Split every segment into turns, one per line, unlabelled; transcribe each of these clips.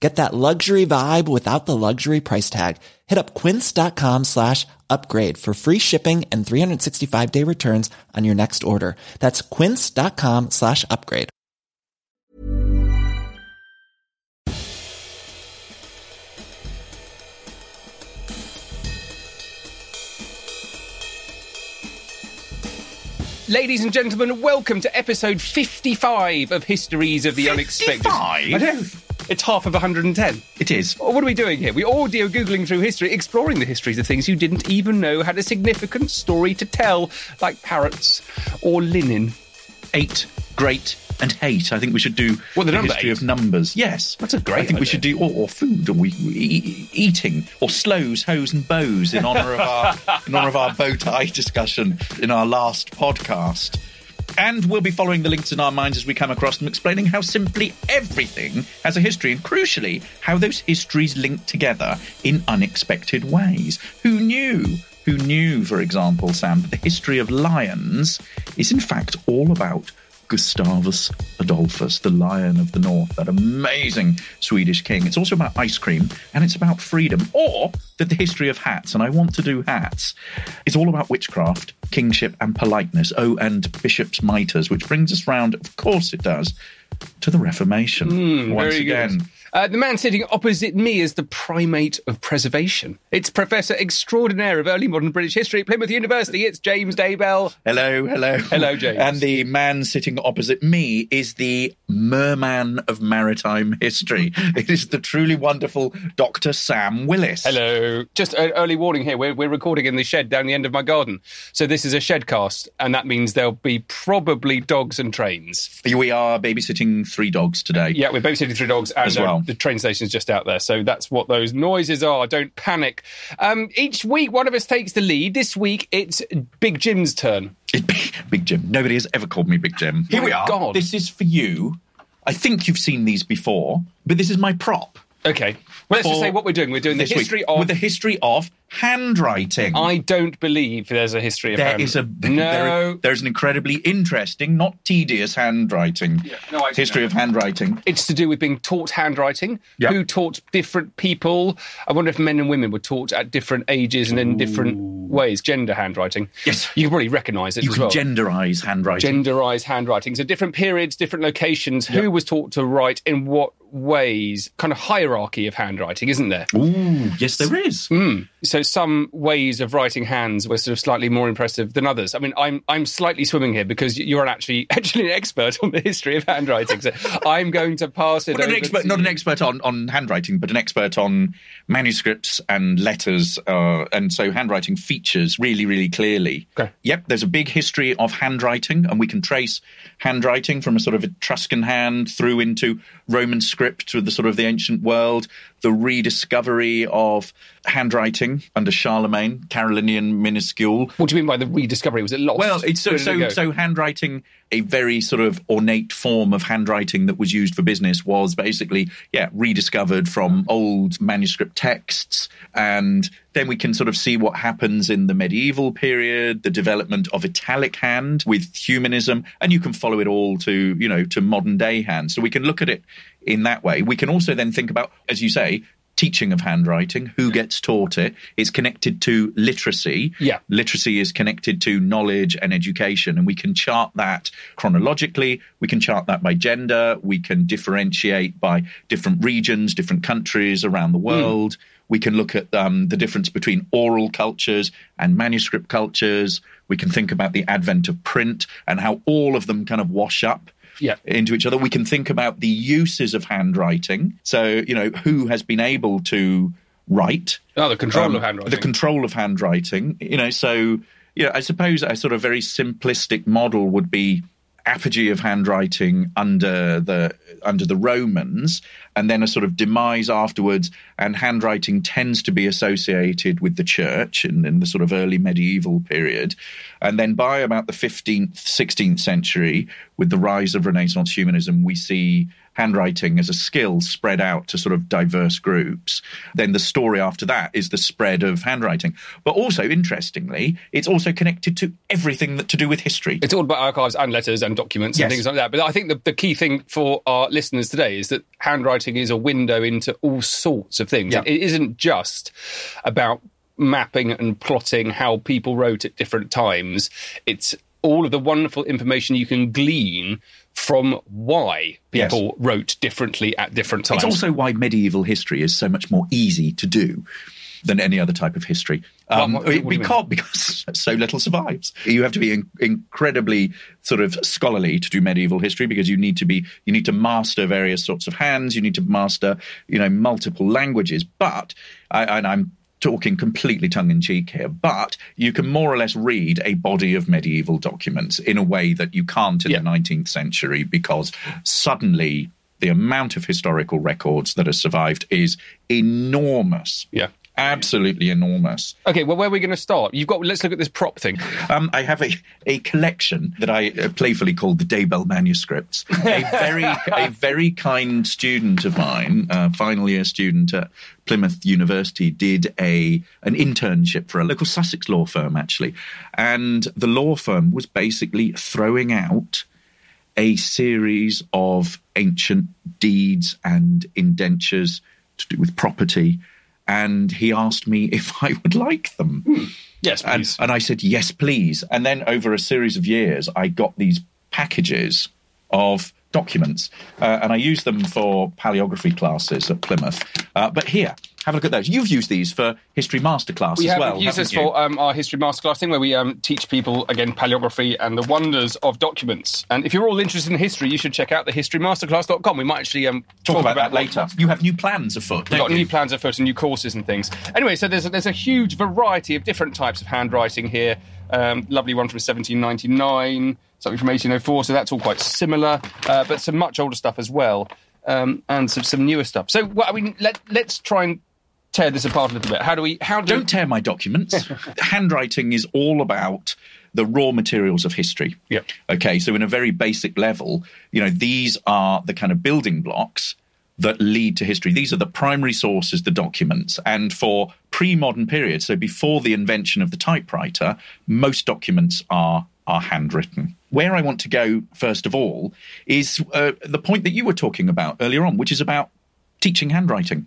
Get that luxury vibe without the luxury price tag. Hit up quince.com slash upgrade for free shipping and 365 day returns on your next order. That's quince.com slash upgrade.
Ladies and gentlemen, welcome to episode 55 of Histories of the Unexpected.
55?
I know. It's half of 110.
It is.
What are we doing here? We're audio Googling through history, exploring the histories of things you didn't even know had a significant story to tell, like parrots or linen.
Eight, great, and hate. I think we should do
What, the number
history
eight?
of numbers. Yes,
That's a great
I think we should do or, or food or we, we e- eating or slows, hoes, and bows in honor of our in honor of our bow tie discussion in our last podcast. And we'll be following the links in our minds as we come across them, explaining how simply everything has a history, and crucially, how those histories link together in unexpected ways. Who knew? Who knew, for example, Sam, that the history of lions is in fact all about Gustavus Adolphus, the Lion of the North, that amazing Swedish king. It's also about ice cream and it's about freedom, or that the history of hats, and I want to do hats, is all about witchcraft, kingship, and politeness. Oh, and bishops' mitres, which brings us round, of course it does, to the Reformation. Hmm, Once
Very
again.
good. Uh, the man sitting opposite me is the primate of preservation. It's Professor Extraordinaire of Early Modern British History at Plymouth University. It's James Daybell.
Hello, hello.
Hello, James.
And the man sitting opposite me is the merman of maritime history. it is the truly wonderful Dr. Sam Willis.
Hello. Just an early warning here. We're, we're recording in the shed down the end of my garden. So this is a shed cast, and that means there'll be probably dogs and trains.
We are babysitting three dogs today.
Yeah, we're babysitting three dogs,
As well.
The train station's just out there. So that's what those noises are. Don't panic. Um, each week, one of us takes the lead. This week, it's Big Jim's turn.
Big Jim. Nobody has ever called me Big Jim. Here
My
we are.
God.
This is for you. I think you've seen these before, but this is my prop.
Okay. Well, let's just say what we're doing. We're doing the
this week.
history of.
with the history of handwriting.
I don't believe there's a history of
There
hand-
is a
no.
there- there's an incredibly interesting, not tedious handwriting.
no, I
history
know.
of handwriting.
It's to do with being taught handwriting.
Yep.
Who taught different people? I wonder if men and women were taught at different ages and in different ways. Gender handwriting.
Yes.
you can probably recognise it
You
as
can
well.
genderize handwriting.
Genderised handwriting. So different periods, different locations. Who was taught to write in what ways? Kind of hierarchy of handwriting, isn't there?
Ooh, yes, there is.
So some ways of writing hands were sort of slightly more impressive than others. I mean, I'm I'm slightly swimming here because you're actually actually an expert on the history of handwriting. So I'm going to pass it.
Not an expert,
to
not an expert on, on handwriting, but an expert on manuscripts and letters, uh, and so handwriting features really, really clearly.
Okay.
Yep, there's a big history of handwriting, and we can trace handwriting from a sort of Etruscan hand through into Roman script with the sort of the ancient world, the rediscovery of handwriting under Charlemagne, Carolingian minuscule.
What do you mean by the rediscovery? Was it lost?
Well, it's so
it
so so handwriting, a very sort of ornate form of handwriting that was used for business, was basically yeah rediscovered from old manuscript texts, and then we can sort of see what happens in the medieval period, the development of italic hand with humanism, and you can follow it all to you know to modern day hand. So we can look at it in that way. We can also then think about, as you say. Teaching of handwriting, who gets taught it. it, is connected to literacy
Yeah.
literacy is connected to knowledge and education and we can chart that chronologically we can chart that by gender we can differentiate by different regions different countries around the world We can look at um, the difference between oral cultures and manuscript cultures. We can think about the advent of print and how all of them kind of wash up
Yeah.
into each other. We can think about the uses of handwriting. So, you know, who has been able to write?
Oh, the control
Um,
of handwriting.
The control of handwriting. You know, so you know, I suppose a sort of very simplistic model would be apogee of handwriting under the under the Romans, and then a sort of demise afterwards. And handwriting tends to be associated with the church in, in the sort of early medieval period, and then by about the fifteenth, sixteenth century, with the rise of Renaissance humanism, we see handwriting as a skill spread out to sort of diverse groups. Then the story after that is the spread of handwriting. But also, interestingly, it's also connected to everything that to do with history.
It's all about archives and letters and documents
Yes.
and things like that. But I think the, the key thing for our listeners today is that handwriting is a window into all sorts of things.
Yeah.
It isn't just about mapping and plotting how people wrote at different times. It's all of the wonderful information you can glean from why
Yes.
people wrote differently at different times.
It's also why medieval history is so much more easy to do than any other type of history. Um,
What- what- what mean?
because, because so little survives. You have to be in, incredibly sort of scholarly to do medieval history because you need to be you need to master various sorts of hands. You need to master you know multiple languages. But I, and I'm talking completely tongue in cheek here, but you can more or less read a body of medieval documents in a way that you can't in
Yeah.
the 19th century because suddenly the amount of historical records that have survived is enormous.
Yeah.
Absolutely enormous.
Okay, well, where are we going to start? You've got. Let's look at this prop thing.
Um, I have a, a collection that I uh, playfully called the Daybell manuscripts. A very a very kind student of mine, uh, final year student at Plymouth University, did a an internship for a local Sussex law firm actually, and the law firm was basically throwing out a series of ancient deeds and indentures to do with property. And he asked me if I would like them.
Yes,
And,
please.
and I said, yes, please. And then over a series of years, I got these packages of documents, uh, and I used them for paleography classes at Plymouth. Uh, but here, have a look at those. You've used these for history masterclass
we
as
have
well.
used
haven't
this
you?
for um, our history masterclass thing where we um, teach people again paleography and the wonders of documents. And if you're all interested in history, you should check out the historymasterclass.com. We might actually um,
Talk, about, that
what-
later. You have new plans afoot.
We've got
you?
new plans afoot and new courses and things. Anyway, so there's a, there's a huge variety of different types of handwriting here. Um, lovely one from 1799, something from 1804, so that's all quite similar, uh, but some much older stuff as well, um, and some, some newer stuff. So, well, I mean, let, let's try and tear this apart a little bit. How do we? How do
Don't tear my documents. Handwriting is all about the raw materials of history.
Yep.
Okay, so in a very basic level, you know, these are the kind of building blocks that lead to history. These are the primary sources, the documents. And for pre modern periods, so before the invention of the typewriter, most documents are, are handwritten. Where I want to go, first of all, is uh, the point that you were talking about earlier on, which is about teaching handwriting.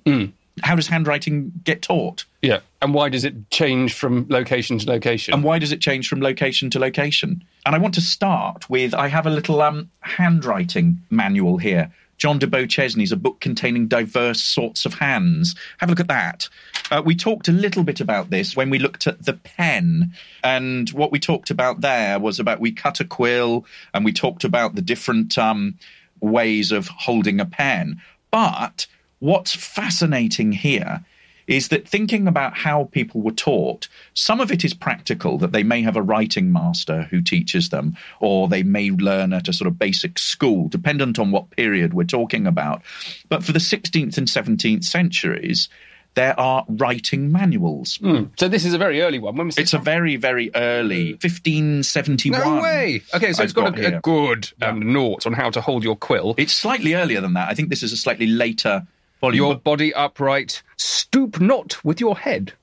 How does handwriting get taught?
Yeah, and why does it change from location to location?
And why does it change from location to location? And I want to start with I have a little um, handwriting manual here. John de Beauchesne's a book containing diverse sorts of hands. Have a look at that. Uh, we talked a little bit about this when we looked at the pen. And what we talked about there was about we cut a quill and we talked about the different um, ways of holding a pen. But what's fascinating here is that thinking about how people were taught, some of it is practical, that they may have a writing master who teaches them, or they may learn at a sort of basic school, dependent on what period we're talking about. But for the 16th and 17th centuries, there are writing manuals.
so this is a very early one. When was
It's a very, very early 1571.
no way. Okay, so
I've
it's got,
got
a, a good um, nought on how to hold your quill.
It's slightly earlier than that. I think this is a slightly later volume.
your body upright, stoop not with your head.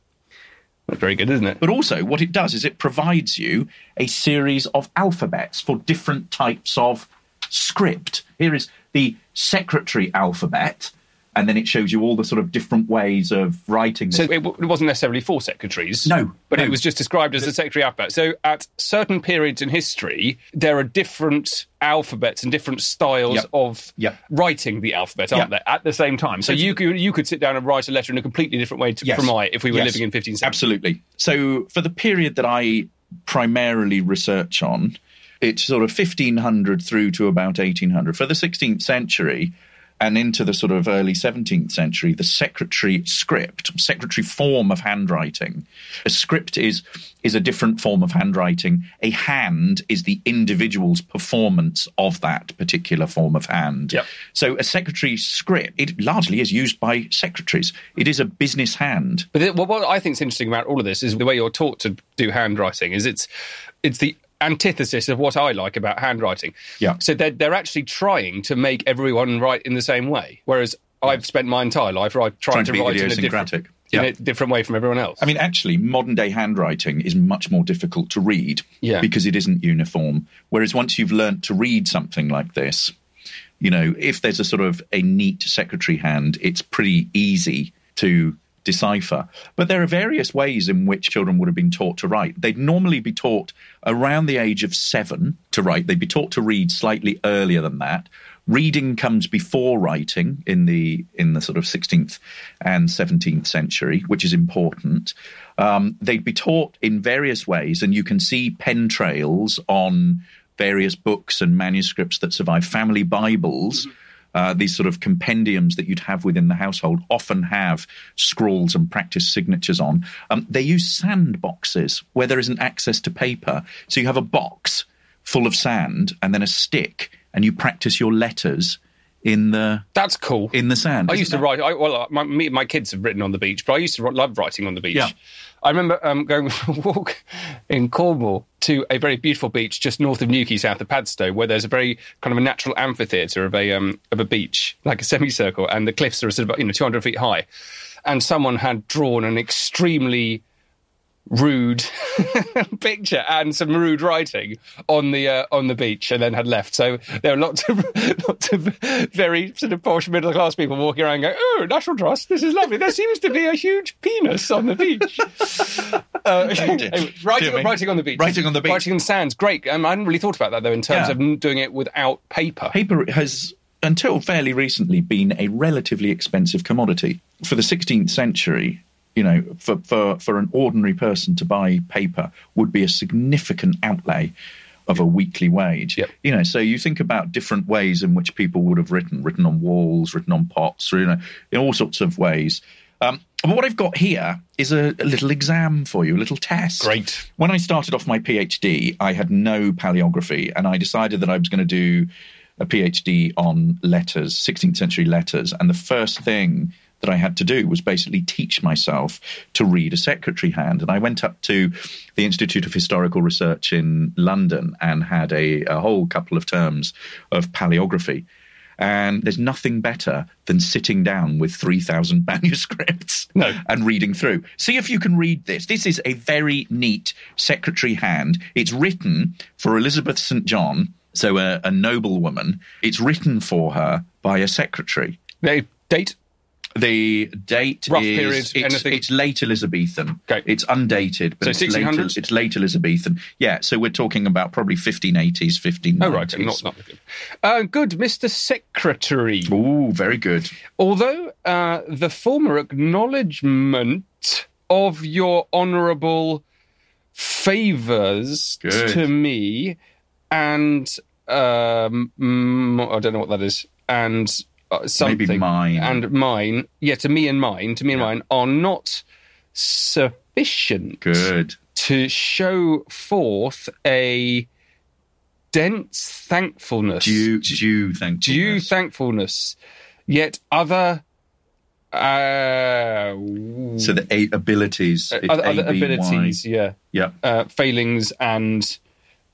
That's very good, isn't it?
But also, what it does is it provides you a series of alphabets for different types of script. Here is the secretary alphabet, and then it shows you all the sort of different ways of writing.
So it, w- it wasn't necessarily for secretaries.
No,
But
no.
it was just described as a secretary alphabet. So at certain periods in history, there are different alphabets and different styles
Yep.
of
Yep.
writing the alphabet, aren't
Yep.
there, at the same time? So
So
you could, you could sit down and write a letter in a completely different way to,
Yes.
from I if we were
Yes.
living in 1570.
Absolutely. So for the period that I primarily research on, it's sort of 1500 through to about 1800. For the 16th century and into the sort of early 17th century, the secretary script, secretary form of handwriting. A script is is a different form of handwriting. A hand is the individual's performance of that particular form of hand.
Yep.
So a secretary script, it largely is used by secretaries. It is a business hand.
But what I think is interesting about all of this is the way you're taught to do handwriting. Is it's it's the antithesis of what I like about handwriting.
Yeah.
So they're they're actually trying to make everyone write in the same way, whereas I've spent my entire life right, trying,
Trying to be
write in a different, in
Yeah.
a different way from everyone else.
I mean, actually, modern day handwriting is much more difficult to read
Yeah.
because it isn't uniform. Whereas once you've learnt to read something like this, you know, if there's a sort of a neat secretary hand, it's pretty easy to decipher. But there are various ways in which children would have been taught to write. They'd normally be taught around the age of seven to write. They'd be taught to read slightly earlier than that. Reading comes before writing in the in the sort of 16th and 17th century, which is important. Um, they'd be taught in various ways, and you can see pen trails on various books and manuscripts that survive. Family Bibles, uh, these sort of compendiums that you'd have within the household, often have scrawls and practice signatures on. Um, they use sandboxes where there isn't access to paper, so you have a box full of sand and then a stick, and you practice your letters in the
That's cool.
in the sand.
I used to
that-
write. I, well, uh, my, me, my kids have written on the beach, but I used to write- love writing on the beach.
Yeah.
I remember um, going for a walk in Cornwall to a very beautiful beach just north of Newquay, south of Padstow, where there's a very kind of a natural amphitheatre of a um, of a beach, like a semicircle, and the cliffs are sort of you know 200 feet high, and someone had drawn an extremely rude picture and some rude writing on the uh, on the beach and then had left. So there are lots of lots of very sort of posh middle class people walking around going oh national trust this is lovely. There seems to be a huge penis on the beach. Uh, anyway, writing, writing on the beach.
Writing on the beach.
writing on sands great. Um, I hadn't really thought about that though in terms
Yeah.
of doing it without paper.
Paper has until fairly recently been a relatively expensive commodity. For the 16th century you know for, for, for an ordinary person to buy paper would be a significant outlay of a weekly wage
Yep.
you know so you think about different ways in which people would have written written on walls written on pots you know in all sorts of ways um, but what I've got here is a, a little exam for you, a little test.
Great.
When I started off my PhD, I had no paleography, and I decided that I was going to do a PhD on letters, 16th century letters. And the first thing that I had to do was basically teach myself to read a secretary hand. And I went up to the Institute of Historical Research in London and had a, a whole couple of terms of paleography. And there's nothing better than sitting down with 3,000 manuscripts
No.
and reading through. See if you can read this. This is a very neat secretary hand. It's written for Elizabeth St. John, so a, a noblewoman. It's written for her by a secretary.
No, date
The date
Rough
is
period,
it's,
anything?
it's late Elizabethan.
Okay.
It's undated, but
So
it's, late, it's late Elizabethan. Yeah, so we're talking about probably 1580s, 1590s.
oh right not, not good uh, good Mr Secretary
Ooh, very good.
Although uh, the former acknowledgement of your honourable favours
Good.
to me and um, I don't know what that is and uh, something
mine.
and mine yeah to me and mine to me and
Yeah.
mine are not sufficient
Good.
to show forth a dense thankfulness
Due, due, thank
due thankfulness, yet other uh,
So the eight abilities. it's
other, other
A, B, Y.
abilities, yeah,
Yeah.
uh, failings and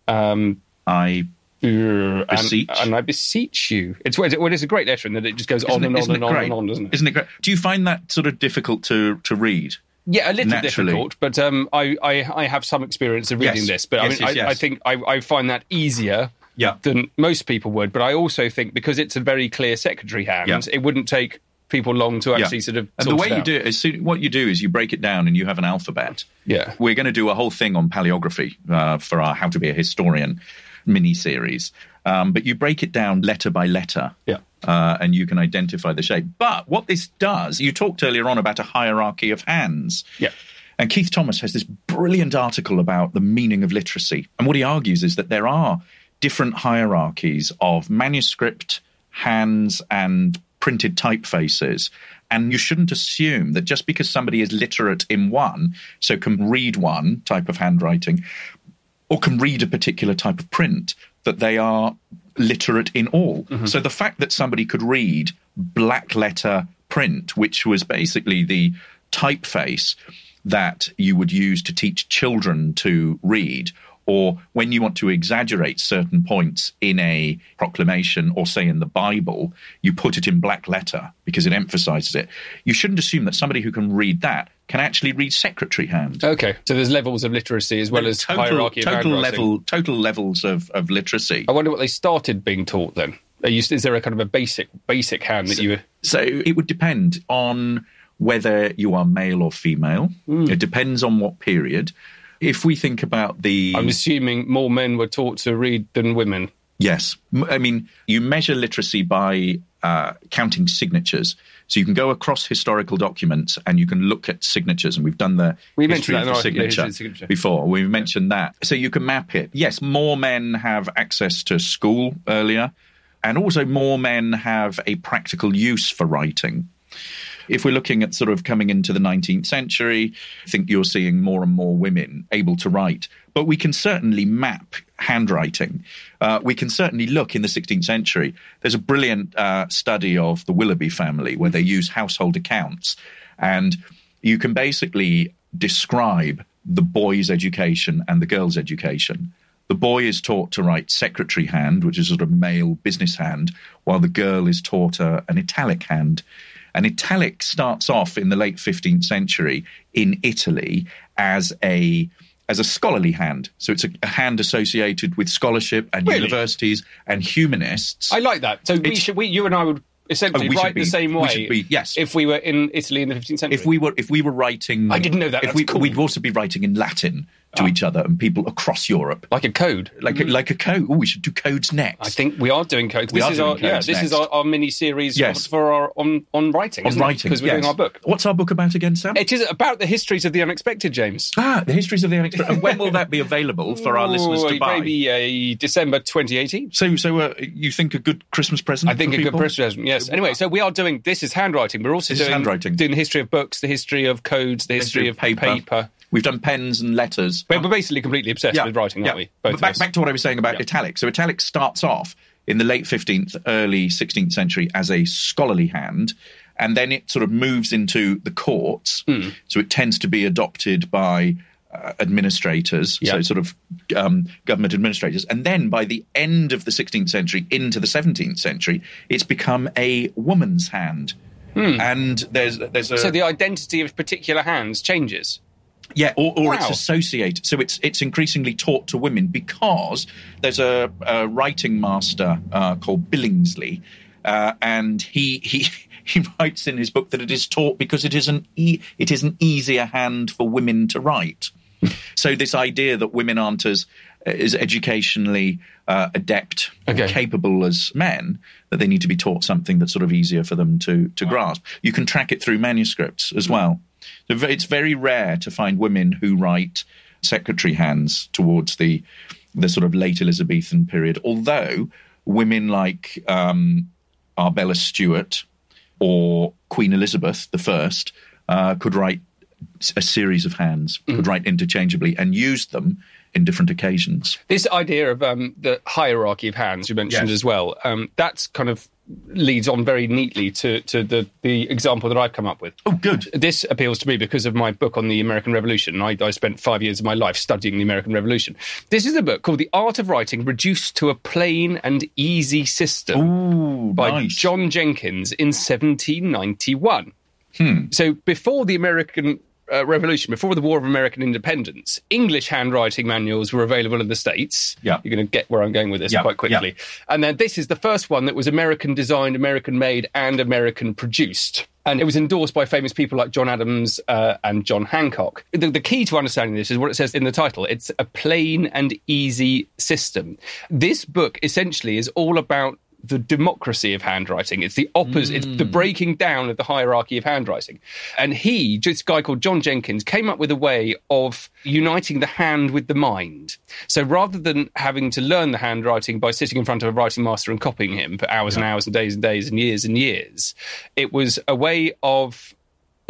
um,
I
uh, and,
Beseech.
and I beseech you. It's well, it's a great letter, and that it just goes on
Isn't
and
it-
on
isn't
and on
great?
and on, doesn't it?
Isn't it great? Do you find that sort of difficult to to read?
Yeah, a little
Naturally.
difficult, but um, I, I I have some experience of reading
Yes.
this. But
Yes,
I mean,
yes,
I, I think I, I find that easier
Yeah.
than most people would. But I also think because it's a very clear secretary hand,
Yeah.
it wouldn't take people long to actually sort of.
And the way you do it is what you do is you break it down and you have an alphabet.
Yeah.
We're going to do a whole thing on paleography uh, for our How to Be a Historian mini series. Um, but you break it down letter by letter.
Yeah.
Uh, and you can identify the shape. But what this does, you talked earlier on about a hierarchy of hands.
Yeah.
And Keith Thomas has this brilliant article about the meaning of literacy. And what he argues is that there are different hierarchies of manuscript, hands, and printed typefaces. And you shouldn't assume that just because somebody is literate in one, so can read one type of handwriting, or can read a particular type of print, that they are literate in all. Mm-hmm. So the fact that somebody could read black letter print, which was basically the typeface that you would use to teach children to read, or when you want to exaggerate certain points in a proclamation or say in the Bible, you put it in black letter because it emphasizes it. You shouldn't assume that somebody who can read that can actually read secretary hand
Okay, so there's levels of literacy as well as
total,
hierarchy of
total level total levels of, of literacy.
I wonder what they started being taught then. You, is there a kind of a basic basic hand that you?
So it would depend on whether you are male or female.
Hmm.
It depends on what period. If we think about the
I'm assuming more men were taught to read than women.
Yes. I mean, you measure literacy by uh, counting signatures. So you can go across historical documents and you can look at signatures. And we've done the
We
history
mentioned that
of signature,
history of the signature.
before. We've mentioned that. So you can map it. Yes, more men have access to school earlier. And also more men have a practical use for writing. If we're looking at sort of coming into the 19th century, I think you're seeing more and more women able to write. But we can certainly map handwriting. Uh, we can certainly look in the 16th century. There's a brilliant uh, study of the Willoughby family where they use household accounts. And you can basically describe the boy's education and the girl's education. The boy is taught to write secretary hand, which is sort of male business hand, while the girl is taught uh, an italic hand. An italic starts off in the late 15th century in Italy as a as a scholarly hand. So it's a, a hand associated with scholarship and
Really?
universities and humanists.
I like that. So we should, we, you and I would essentially
Oh,
write
be-
the same
we
way.
should be- yes.
If we were in Italy in the 15th century.
if we were if we were writing
I didn't know that.
If
That's
we,
cool.
we'd also be writing in Latin to each other and people across Europe.
like a code.
Like a, like a code. Oh, we should do codes next.
I think we are doing codes.
We
this is our yeah. This is our, our mini series
Yes.
for our on on writing.
on writing
because we're
yes.
doing our book.
What's our book about again, Sam?
It is about the histories of the unexpected, James.
ah, the histories of the unexpected. and when will that be available for our listeners to buy?
Maybe uh, December 2018.
So, so uh, you think a good Christmas present?
I think a good
Christmas
present, yes. Anyway, so we are doing this is handwriting. We're also
This is
doing
handwriting.
doing the history of books, the history of codes, the history, of paper.
We've done pens and letters.
We're basically completely obsessed with writing, aren't we? Both
But
of
back, back to what I was saying about
Yeah.
italic. So italics starts off in the late 15th, early 16th century as a scholarly hand, and then it sort of moves into the courts.
Hmm.
So it tends to be adopted by uh, administrators,
Yeah.
so sort of um, government administrators. And then by the end of the 16th century into the 17th century, it's become a woman's hand. And there's there's a
Hmm. So the identity of particular hands changes.
Yeah, or, or it's associated. So it's it's increasingly taught to women because there's a, a writing master uh, called Billingsley, uh, and he he he writes in his book that it is taught because it is an e- it is an easier hand for women to write. so this idea that women aren't as as educationally uh, adept
Okay.
capable as men that they need to be taught something that's sort of easier for them to to grasp. You can track it through manuscripts as well. It's very rare to find women who write secretary hands towards the the sort of late Elizabethan period. Although women like um, Arbella Stewart or Queen Elizabeth the First uh, could write a series of hands, could write interchangeably and use them in different occasions.
This idea of um, the hierarchy of hands you mentioned
Yes.
as well, um, that's kind of leads on very neatly to, to the, the example that I've come up with.
Oh, good.
This appeals to me because of my book on the American Revolution. I, I spent five years of my life studying the American Revolution. This is a book called The Art of Writing Reduced to a Plain and Easy System
Ooh,
by
nice.
John Jenkins in 1791. Hmm. So before the American uh, Revolution, before the War of American Independence, English handwriting manuals were available in the States.
Yeah.
You're going to get where I'm going with this
Yeah,
quite quickly. And then this is the first one that was American designed, American made, and American produced. And it was endorsed by famous people like John Adams uh, and John Hancock. The, the key to understanding this is what it says in the title it's a plain and easy system. This book essentially is all about the democracy of handwriting. It's the opposite, it's the mm. breaking down of the hierarchy of handwriting. And he, this guy called John Jenkins, came up with a way of uniting the hand with the mind. So rather than having to learn the handwriting by sitting in front of a writing master and copying him for hours and hours and days and days and years and years, it was a way of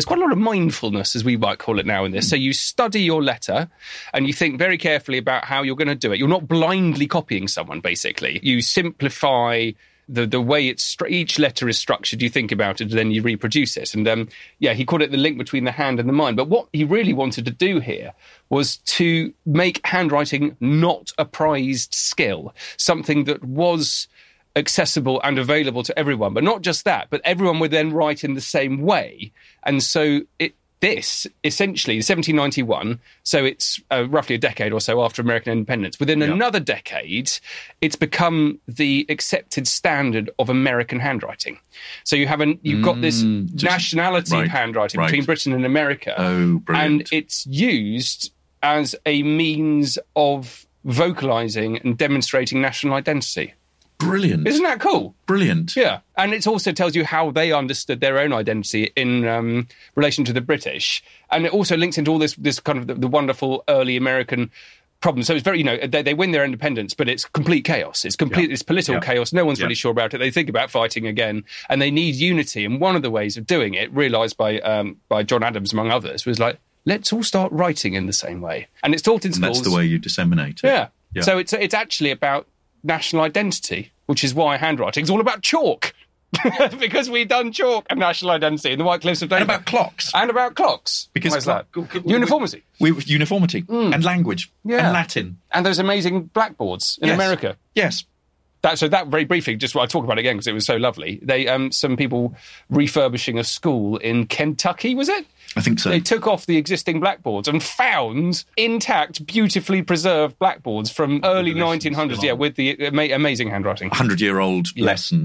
there's quite a lot of mindfulness, as we might call it now, in this. So you study your letter and you think very carefully about how you're going to do it. You're not blindly copying someone, basically. You simplify the, the way it's each letter is structured. You think about it, and then you reproduce it. And um, yeah, he called it the link between the hand and the mind. But what he really wanted to do here was to make handwriting not a prized skill, something that was accessible and available to everyone. But not just that, but everyone would then write in the same way. And so it this essentially 1791 so it's uh, roughly a decade or so after american independence within another decade it's become the accepted standard of american handwriting so you have an you've got this nationality
right,
of handwriting
right.
between britain and america
Oh, brilliant.
and it's used as a means of vocalizing and demonstrating national identity
Brilliant.
isn't that cool
Brilliant.
yeah, and it also tells you how they understood their own identity in um, relation to the British, and it also links into all this this kind of the, the wonderful early American problem. So it's very you know they, they win their independence, but it's complete chaos. It's complete
Yeah.
it's political
Yeah.
chaos. No one's
Yeah.
really sure about it. They think about fighting again, and they need unity. And one of the ways of doing it, realised by um, by John Adams among others, was like let's all start writing in the same way. And it's taught in
And
schools.
that's the way you disseminate it.
Yeah.
Yeah.
So it's it's actually about national identity, which is why handwriting is all about chalk. because we've done chalk and national identity in the White Cliffs of Dover.
And about clocks.
And about clocks.
Because
Why is that?
clock- c- c-
Uniformity.
We, uniformity hmm. and language
Yeah.
and Latin.
And those amazing blackboards in
Yes.
America.
Yes.
That, so that very briefly, just I talk about it again because it was so lovely. They um, some people refurbishing a school in Kentucky, was it?
I think so.
They took off the existing blackboards and found intact, beautifully preserved blackboards from early 1900s. Yeah, with the ama- amazing handwriting.
100 year old lesson.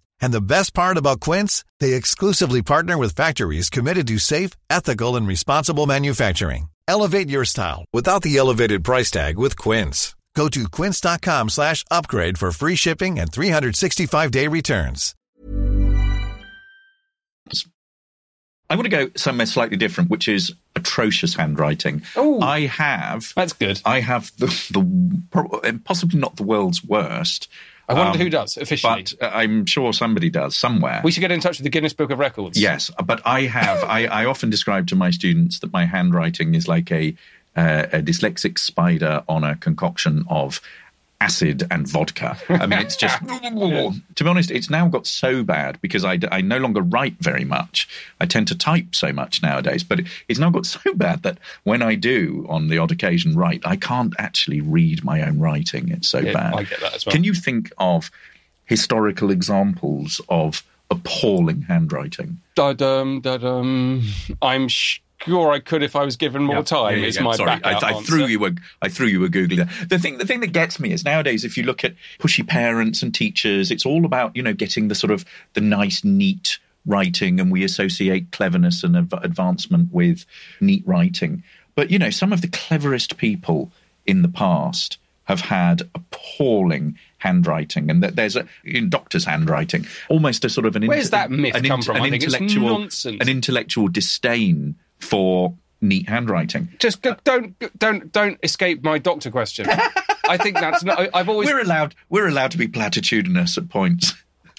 And the best part about Quince, they exclusively partner with factories committed to safe, ethical, and responsible manufacturing. Elevate your style without the elevated price tag with Quince. Go to quince.com slash upgrade for free shipping and 365-day returns.
I want to go somewhere slightly different, which is atrocious handwriting.
Oh,
I have.
That's good.
I have the, the possibly not the world's worst.
I wonder
um,
who does officially.
But uh, I'm sure somebody does somewhere.
we should get in touch with the Guinness Book of Records.
Yes, but I have. I, I often describe to my students that my handwriting is like a, uh, a dyslexic spider on a concoction of acid and vodka. I mean, it's just. To be honest, it's now got so bad because I, I no longer write very much. I tend to type so much nowadays, but it's now got so bad that when I do, on the odd occasion, write, I can't actually read my own writing. It's so
Yeah,
bad.
I get that as well.
Can you think of historical examples of appalling handwriting?
Da-dum, da-dum. I'm sure I could if I was given more
Yeah,
time.
yeah,
is
yeah.
my
Sorry, I, I threw you a I threw you a googly there. The thing the thing that gets me is nowadays if you look at pushy parents and teachers, it's all about you know getting the sort of the nice neat writing and we associate cleverness and adv- advancement with neat writing. But, you know, some of the cleverest people in the past have had appalling handwriting, and that there's a in doctor's handwriting almost a sort of an
Where's that myth
an
come from?
an
I
intellectual
nonsense.
an intellectual disdain for neat handwriting.
Just go, don't don't don't escape my doctor question. I think that's not. I've always.
We're allowed we're allowed to be platitudinous at points.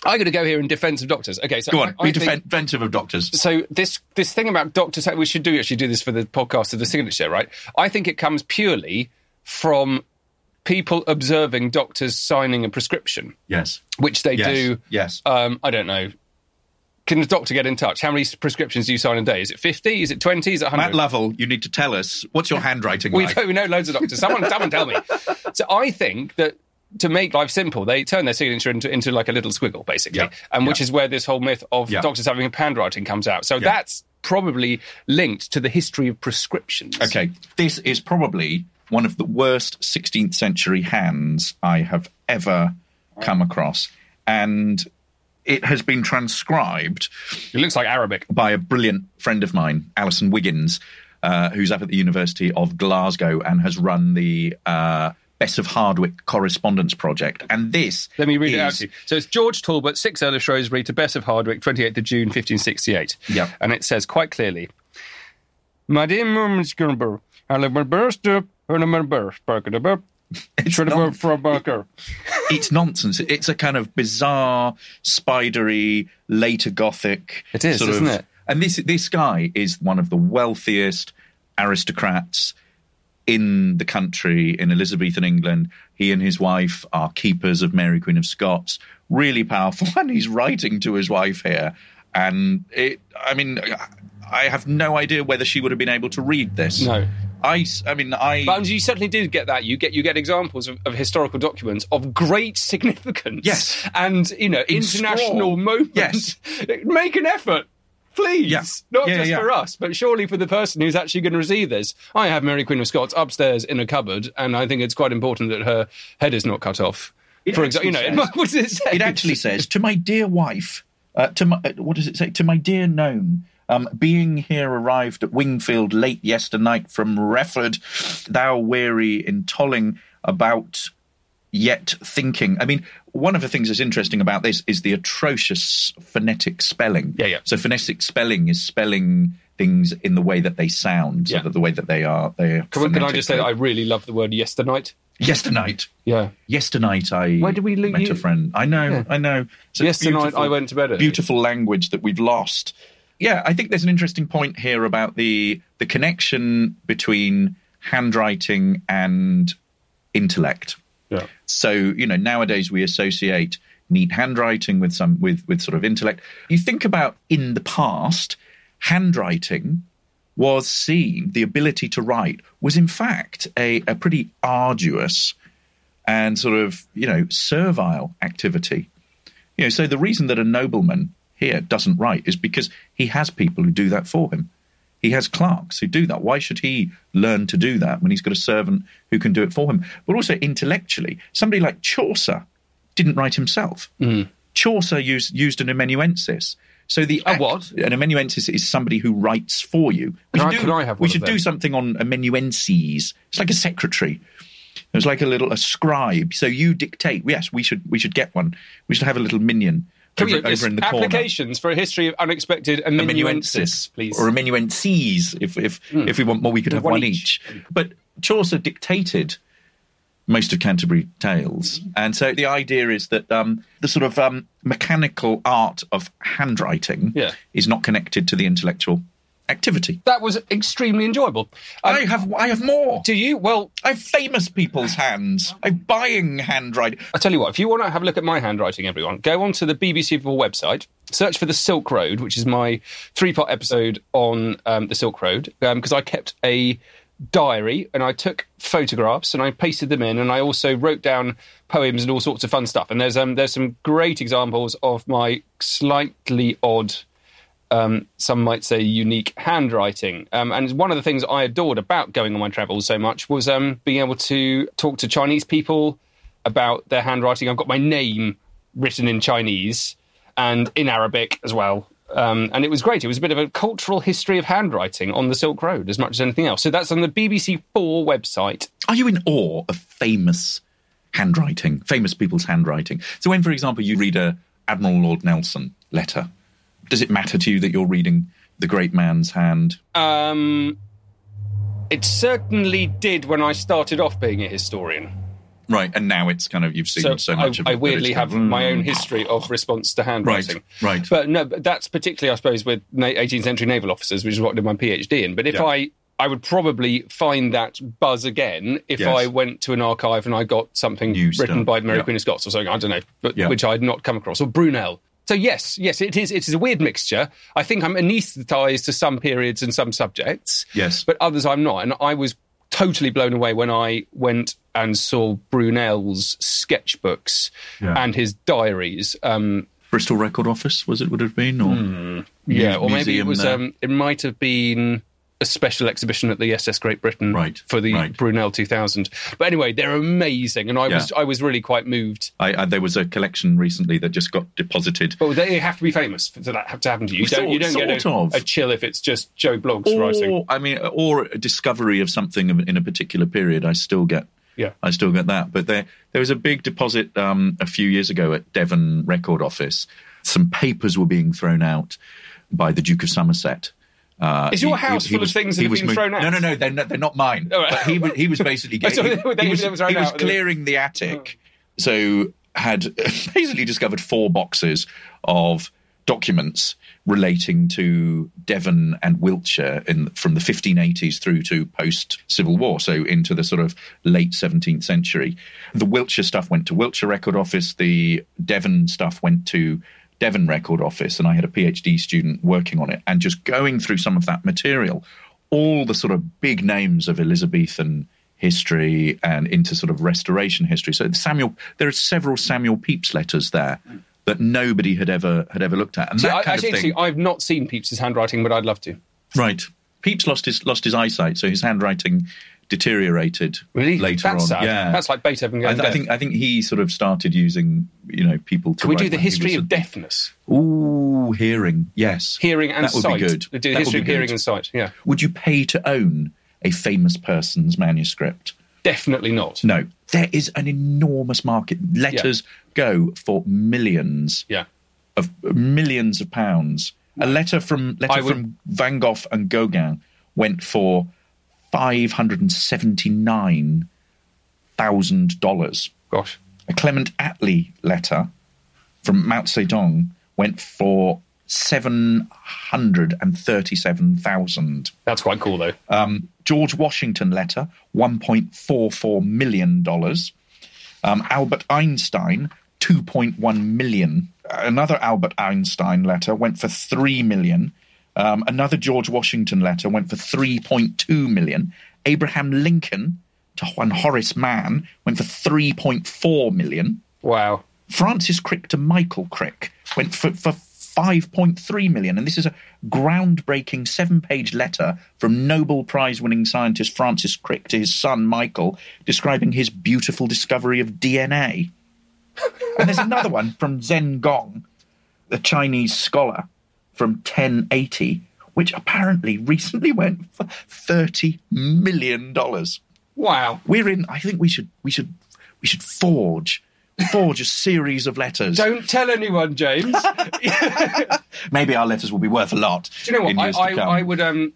I'm going to go here in defence of doctors. Okay, so
Go on,
I, I
be
think-
defensive of doctors.
so this this thing about doctors we should do actually do this for the podcast of the signature right i think it comes purely from people observing doctors signing a prescription
Yes.
which they
Yes,
do
yes.
um, i don't know can the doctor get in touch how many prescriptions do you sign a day is it 50 is it 20 is it 100
Matt Lovell, you need to tell us what's your handwriting
we,
like.
know, we know loads of doctors. Someone, someone tell me. So I think that to make life simple, they turn their signature into, into like a little squiggle, basically,
Yeah.
and which
Yeah.
is where this whole myth of
Yeah.
doctors having a handwriting comes out. So that's probably linked to the history of prescriptions.
Okay, this is probably one of the worst 16th century hands I have ever come across. And it has been transcribed
It looks like Arabic.
by a brilliant friend of mine, Alison Wiggins, uh, who's up at the University of Glasgow and has run the uh, Bess of Hardwick Correspondence Project. And this
Let me read it out to you. So it's George Talbot, 6 Earl of Shrewsbury to Bess of Hardwick, 28th of June, 1568.
Yeah.
And it says quite clearly, My dear Mrs. I live my burst up, and Barker,
It's
Should have
not-
worked for a Barker.
it's nonsense. It's a kind of bizarre, spidery, later Gothic.
It is,
sort
isn't
of,
it?
And this this guy is one of the wealthiest aristocrats in the country in Elizabethan England. He and his wife are keepers of Mary Queen of Scots. Really powerful, and he's writing to his wife here. And it, I mean, I have no idea whether she would have been able to read this.
No.
I, I mean, I.
But you certainly did get that. You get you get examples of, of historical documents of great significance.
Yes.
and you know
In
international
scroll.
moments.
Yes.
make an effort. Please,
Yeah.
not
Yeah,
just
yeah.
for us, but surely for the person who's actually going to receive this. I have Mary Queen of Scots upstairs in a cupboard, and I think it's quite important that her head is not cut off.
It
for example, you know,
actually
what does it say?
it actually says to my dear wife uh, to my uh, what does it say to my dear known um, being here arrived at wingfield late yesternight from reford thou weary in tolling about yet thinking i mean one of the things that's interesting about this is the atrocious phonetic spelling
Yeah, yeah.
so phonetic spelling is spelling things in the way that they sound so
Yeah.
that the way that they are they are
Can, can I just say that I really love the word yesternight?
yesternight
Yeah.
Yesternight, I
Where did we lo-
met
you-
a friend. I know,
Yeah.
I know. It's a
Yesternight, I went to bed early.
Beautiful language that we've lost. Yeah, I think there's an interesting point here about the the connection between handwriting and intellect.
Yeah.
So you know, nowadays we associate neat handwriting with some with with sort of intellect. You think about in the past, handwriting was seen the ability to write was in fact a, a pretty arduous and sort of you know servile activity. You know, so the reason that a nobleman here doesn't write is because he has people who do that for him. He has clerks who do that. Why should he learn to do that when he's got a servant who can do it for him? But also intellectually, somebody like Chaucer didn't write himself. Mm. Chaucer used used an amanuensis. So the
A what?
An amanuensis is somebody who writes for you. We
Can
should
I-
do,
can I have
we should do something on amanuenses. It's like a secretary. It's like a little a scribe. So you dictate. Yes, we should we should get one. We should have a little minion
Can
over,
get
over in the corner.
applications for a history of unexpected amanuensis, please?
or amanuenses. If if if we want more, we could have
One
one,
each.
each. But Chaucer dictated most of Canterbury Tales, and so the idea is that um, the sort of um, mechanical art of handwriting
Yeah.
is not connected to the intellectual activity.
that was extremely enjoyable. Um,
I have I have more.
do you? Well,
I have famous people's hands. I'm buying handwriting.
I tell you what, if you want to have a look at my handwriting, everyone, go onto the BBC Four website, search for the Silk Road, which is my three-part episode on um, the Silk Road, because I kept a diary and I took photographs and I pasted them in, and I also wrote down poems and all sorts of fun stuff. And there's um, there's some great examples of my slightly odd um, some might say unique handwriting. Um, and one of the things I adored about going on my travels so much was um, being able to talk to Chinese people about their handwriting. I've got my name written in Chinese and in Arabic as well. Um, and it was great. It was a bit of a cultural history of handwriting on the Silk Road as much as anything else. So that's on the BBC Four website.
Are you in awe of famous handwriting, famous people's handwriting? So when, for example, you read a Admiral Lord Nelson letter, does it matter to you that you're reading the great man's hand?
Um, it certainly did when I started off being a historian.
Right, and now it's kind of you've seen so,
so
much
I,
of it. that
weirdly have
kind of,
my own
mm.
history of response to handwriting.
Right, right.
But no, but that's particularly, I suppose, with 18th century naval officers, which is what I did my PhD in. But if
Yeah.
I, I would probably find that buzz again if
Yes.
I went to an archive and I got something
New
written
stuff,
by Mary
yeah.
Queen of Scots or something. I don't know, but
Yeah.
which I had not come across, or Brunel. So yes, yes, it is. It is a weird mixture. I think I'm anaesthetised to some periods and some subjects.
Yes.
but others I'm not. And I was totally blown away when I went and saw Brunel's sketchbooks
Yeah.
and his diaries. Um,
Bristol Record Office was it would it have been or
Hmm. yeah, or maybe it was. Um, it might have been a special exhibition at the SS Great Britain
Right,
for the
right.
Brunel 2000. But anyway, they're amazing, and I
Yeah.
was I was really quite moved.
I, I, there was a collection recently that just got deposited.
But they have to be famous for that have to happen to you. You don't, you don't get a, a chill if it's just Joe Bloggs writing.
I mean, or a discovery of something in a particular period. I still get,
Yeah.
I still get that. But there, there was a big deposit um, a few years ago at Devon Record Office. Some papers were being thrown out by the Duke of Somerset. Uh,
Is your house full of things that have been
mo-
thrown out?
No, no, no, they're not, they're not mine.
Oh, right.
But he was, he was basically
I thought
he,
they were- they
he was, he was clearing the attic, so had basically discovered four boxes of documents relating to Devon and Wiltshire in from the 1580s through to post Civil War, so into the sort of late 17th century. The Wiltshire stuff went to Wiltshire Record Office. The Devon stuff went to Devon Record Office, and I had a PhD student working on it and just going through some of that material, all the sort of big names of Elizabethan history and into sort of restoration history. So Samuel, there are several Samuel Pepys letters there that nobody had ever had ever looked at, and
See,
that
I,
kind
actually,
of thing.
I've not seen Pepys's handwriting, but I'd love to.
Right, Pepys lost his lost his eyesight, so his handwriting deteriorated
Really?
later
That's
on.
sad.
Yeah,
That's like Beethoven
I,
going
th- I think I think he sort of started using you know people. To
Can we do the history of
a-
deafness?
Ooh, hearing, yes,
Hearing and
that would
sight.
be good.
Do the
That
history of hearing and sight, yeah.
Would you pay to own a famous person's manuscript?
Definitely not.
No, there is an enormous market. Letters go for millions
Yeah.
of millions of pounds. A letter from letter
would-
from Van Gogh and Gauguin went for five hundred and seventy nine thousand dollars.
Gosh.
A Clement Attlee letter from Mao Zedong went for seven hundred and thirty seven thousand.
That's quite cool, though.
Um, George Washington letter, $1.44 million. Um, Albert Einstein, 2.1 million. Another Albert Einstein letter went for 3 million. Um, another George Washington letter went for 3.2 million. Abraham Lincoln to Juan Horace Mann went for 3.4 million.
Wow.
Francis Crick to Michael Crick went for, for 5.3 million. And this is a groundbreaking seven page letter from Nobel Prize winning scientist Francis Crick to his son Michael describing his beautiful discovery of DNA. and there's another one from Zeng Gong, the Chinese scholar from 1080, which apparently recently went for $30 million.
Wow.
We're in, I think we should, we should, we should forge. Forge a series of letters.
Don't tell anyone, James.
Maybe our letters will be worth a lot.
Do you know what? I, I, I, would. Um,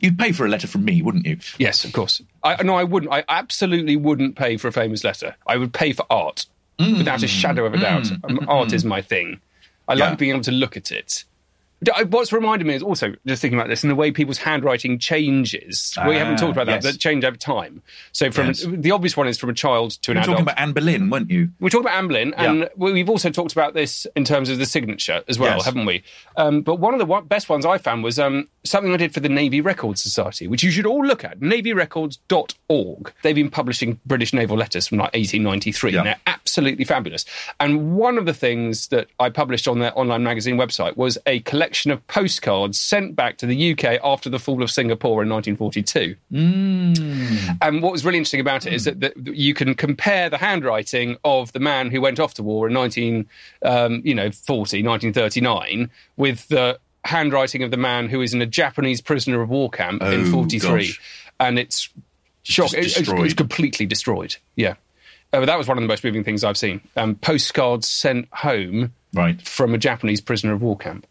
You'd pay for a letter from me, wouldn't you?
yes, of course. I, no, I wouldn't. I absolutely wouldn't pay for a famous letter. I would pay for art, without a shadow of a doubt. Um, art is my thing. I
Mm. Yeah.
like being able to look at it. What's reminded me is also just thinking about this and the way people's handwriting changes. we
Ah,
haven't talked about that,
yes.
but change over time. So from
Yes.
the obvious one is from a child to an
were
adult.
talking about Anne Boleyn, weren't you?
We talked about Anne Boleyn, and
Yeah.
we- we've also talked about this in terms of the signature as well,
Yes.
haven't we? Um, but one of the best ones I found was um, something I did for the Navy Records Society, which you should all look at, navyrecords.org. They've been publishing British naval letters from like 1893,
Yeah.
and they're absolutely fabulous. And one of the things that I published on their online magazine website was a collection of postcards sent back to the UK after the fall of Singapore in 1942. And what was really interesting about it is that, that you can compare the handwriting of the man who went off to war in 19, um, you know, 40, 1939 with the handwriting of the man who is in a Japanese prisoner of war camp in
Oh,
43.
gosh.
And it's shock. It's, it's, it's completely destroyed. Yeah. Uh, that was one of the most moving things I've seen. Um, postcards sent home
Right.
from a Japanese prisoner of war camp.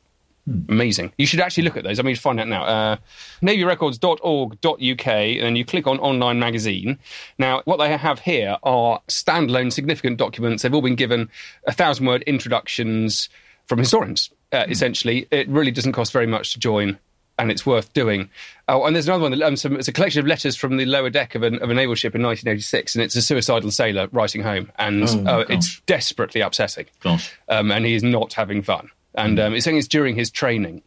Amazing. You should actually look at those. I mean, find out now. Uh, navyrecords.org.uk, and then you click on online magazine. Now, what they have here are standalone significant documents. They've all been given a thousand word introductions from historians, uh, essentially. It really doesn't cost very much to join. And it's worth doing. Oh, and there's another one. Um, some, it's a collection of letters from the lower deck of, an, of a naval ship in 1986, and it's a suicidal sailor writing home, and
Oh,
uh, it's desperately upsetting
Gosh.
um, and he is not having fun. And um, it's saying it's during his training,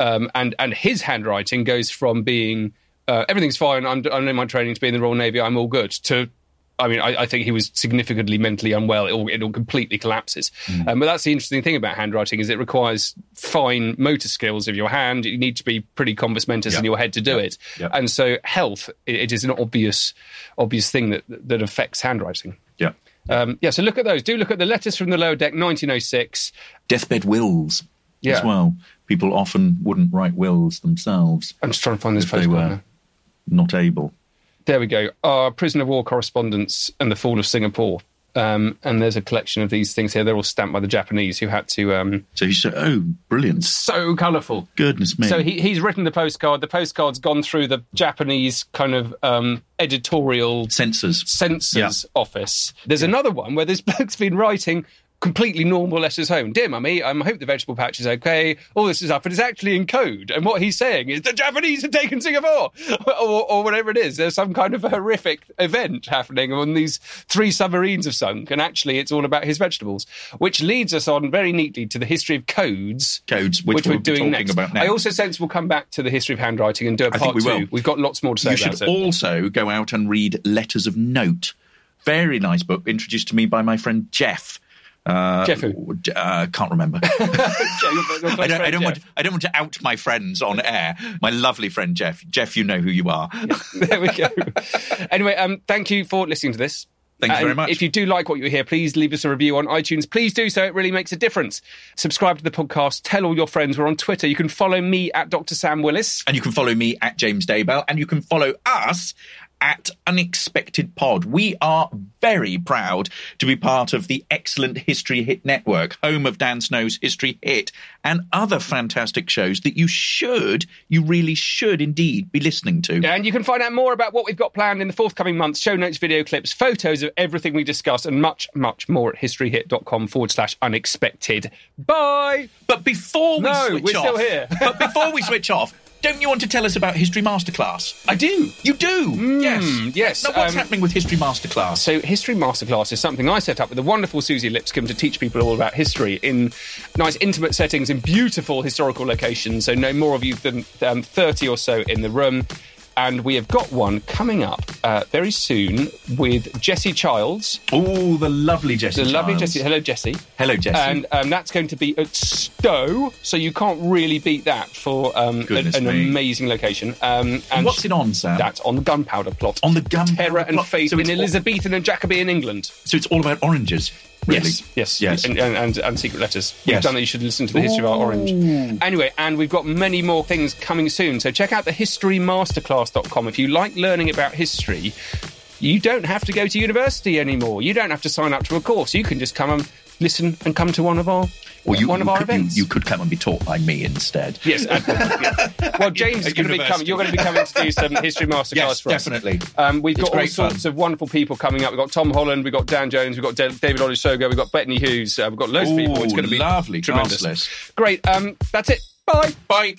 um, and and his handwriting goes from being uh, everything's fine. I'm, I'm in my training to be in the Royal Navy. I'm all good. To, I mean, I, I think he was significantly mentally unwell. It all, it all completely collapses. Um, but that's the interesting thing about handwriting is it requires fine motor skills of your hand. You need to be pretty compos mentis in your head to do it. And so health, it, it is an obvious obvious thing that that affects handwriting.
Yeah.
Um, yeah, so look at those. Do look at the letters from the lower deck, 1906.
Deathbed wills
Yeah.
as well. People often wouldn't write wills themselves
I'm just trying to find this
if they were
now.
not able.
There we go. Our prisoner of war correspondence and the fall of Singapore. Um, and there's a collection of these things here. They're all stamped by the Japanese who had to. Um,
So he said, "Oh, brilliant!
so colourful.
Goodness me!"
So he, he's written the postcard. The postcard's gone through the Japanese kind of um, editorial
Censors.
censors
Yeah.
office. There's another one where this bloke's been writing completely normal letters home. Dear mummy, um, I hope the vegetable patch is okay. All this is up, but it's actually in code. And what he's saying is the Japanese have taken Singapore, or, or whatever it is. There's some kind of horrific event happening when these three submarines have sunk, and actually it's all about his vegetables, which leads us on very neatly to the history of codes.
Codes, which
we're
we'll be
doing
talking
next.
about
I also sense we'll come back to the history of handwriting and do a part
think we
two.
will.
We've got lots more to say
you
about
should
it.
also go out and read Letters of Note. Very nice book, introduced to me by my friend Jeff. Uh,
Jeff who?
Uh, can't remember. I don't, I don't want. I don't want to out my friends on air. My lovely friend Jeff. Jeff, you know who you are.
there we go. anyway, um, thank you for listening to this.
Thank you very much.
If you do like what you hear, please leave us a review on iTunes. Please do so; it really makes a difference. Subscribe to the podcast. Tell all your friends. We're on Twitter. You can follow me at Dr. Sam Willis.
And you can follow me at James Daybell, and you can follow us at Unexpected Pod. We are very proud to be part of the excellent History Hit Network, home of Dan Snow's History Hit, and other fantastic shows that you should, you really should indeed be listening to.
And you can find out more about what we've got planned in the forthcoming months, show notes, video clips, photos of everything we discuss, and much, much more at historyhit.com forward slash unexpected. Bye!
But before we
No,
switch
we're
off,
still here.
but before we switch off, don't you want to tell us about History Masterclass?
I do.
You do, yes,
yes,
Now, what's
um,
happening with History Masterclass?
So, History Masterclass is something I set up with the wonderful Susie Lipscomb to teach people all about history in nice, intimate settings in beautiful historical locations. So, no more of you than um, 30 or so in the room. And we have got one coming up uh, very soon with Jessie Childs,
Oh, the lovely Jessie.
the lovely
Childs.
Jessie. Hello, Jessie.
Hello, Jessie.
And um, that's going to be at Stowe, so you can't really beat that for um, an, amazing location. Um, and
What's it on, Sam?
That's on the Gunpowder Plot.
On the Gunpowder
Terror and
Plot.
Faith
So
in
all-
Elizabethan and Jacobean England.
So it's all about oranges, really?
Yes, yes,
yes.
and, and, and, secret letters. We've done that. You should listen to the history of our orange. Anyway, and we've got many more things coming soon. So check out the historymasterclass.com if you like learning about history. You don't have to go to university anymore. You don't have to sign up to a course. You can just come and listen and come to one of our
Or you,
one of our
could, you-
events.
You, could come and be taught by me instead.
Yes. yeah. Well, James is going to be coming. You're going to be coming to do some history masterclass
Yes,
for us.
definitely.
Um, we've
It's
got all sorts
fun.
of wonderful people coming up. We've got Tom Holland, we've got Dan Jones, we've got Da- David Olusoga, we've got Bettany Hughes, uh, we've got loads of people. It's going to be
lovely
tremendous. Great. Um, that's it. Bye.
Bye.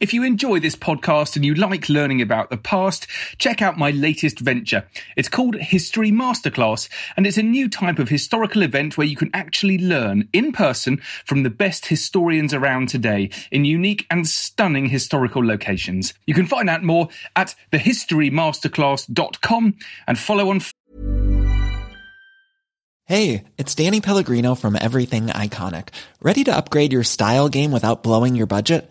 If you enjoy this podcast and you like learning about the past, check out my latest venture. It's called History Masterclass, and it's a new type of historical event where you can actually learn in person from the best historians around today in unique and stunning historical locations. You can find out more at thehistorymasterclass.com and follow on
Hey, it's Danny Pellegrino from Everything Iconic. Ready to upgrade your style game without blowing your budget?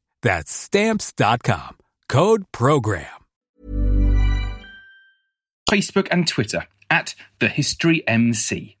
That's stamps.com. Code program.
Facebook and Twitter at The History MC.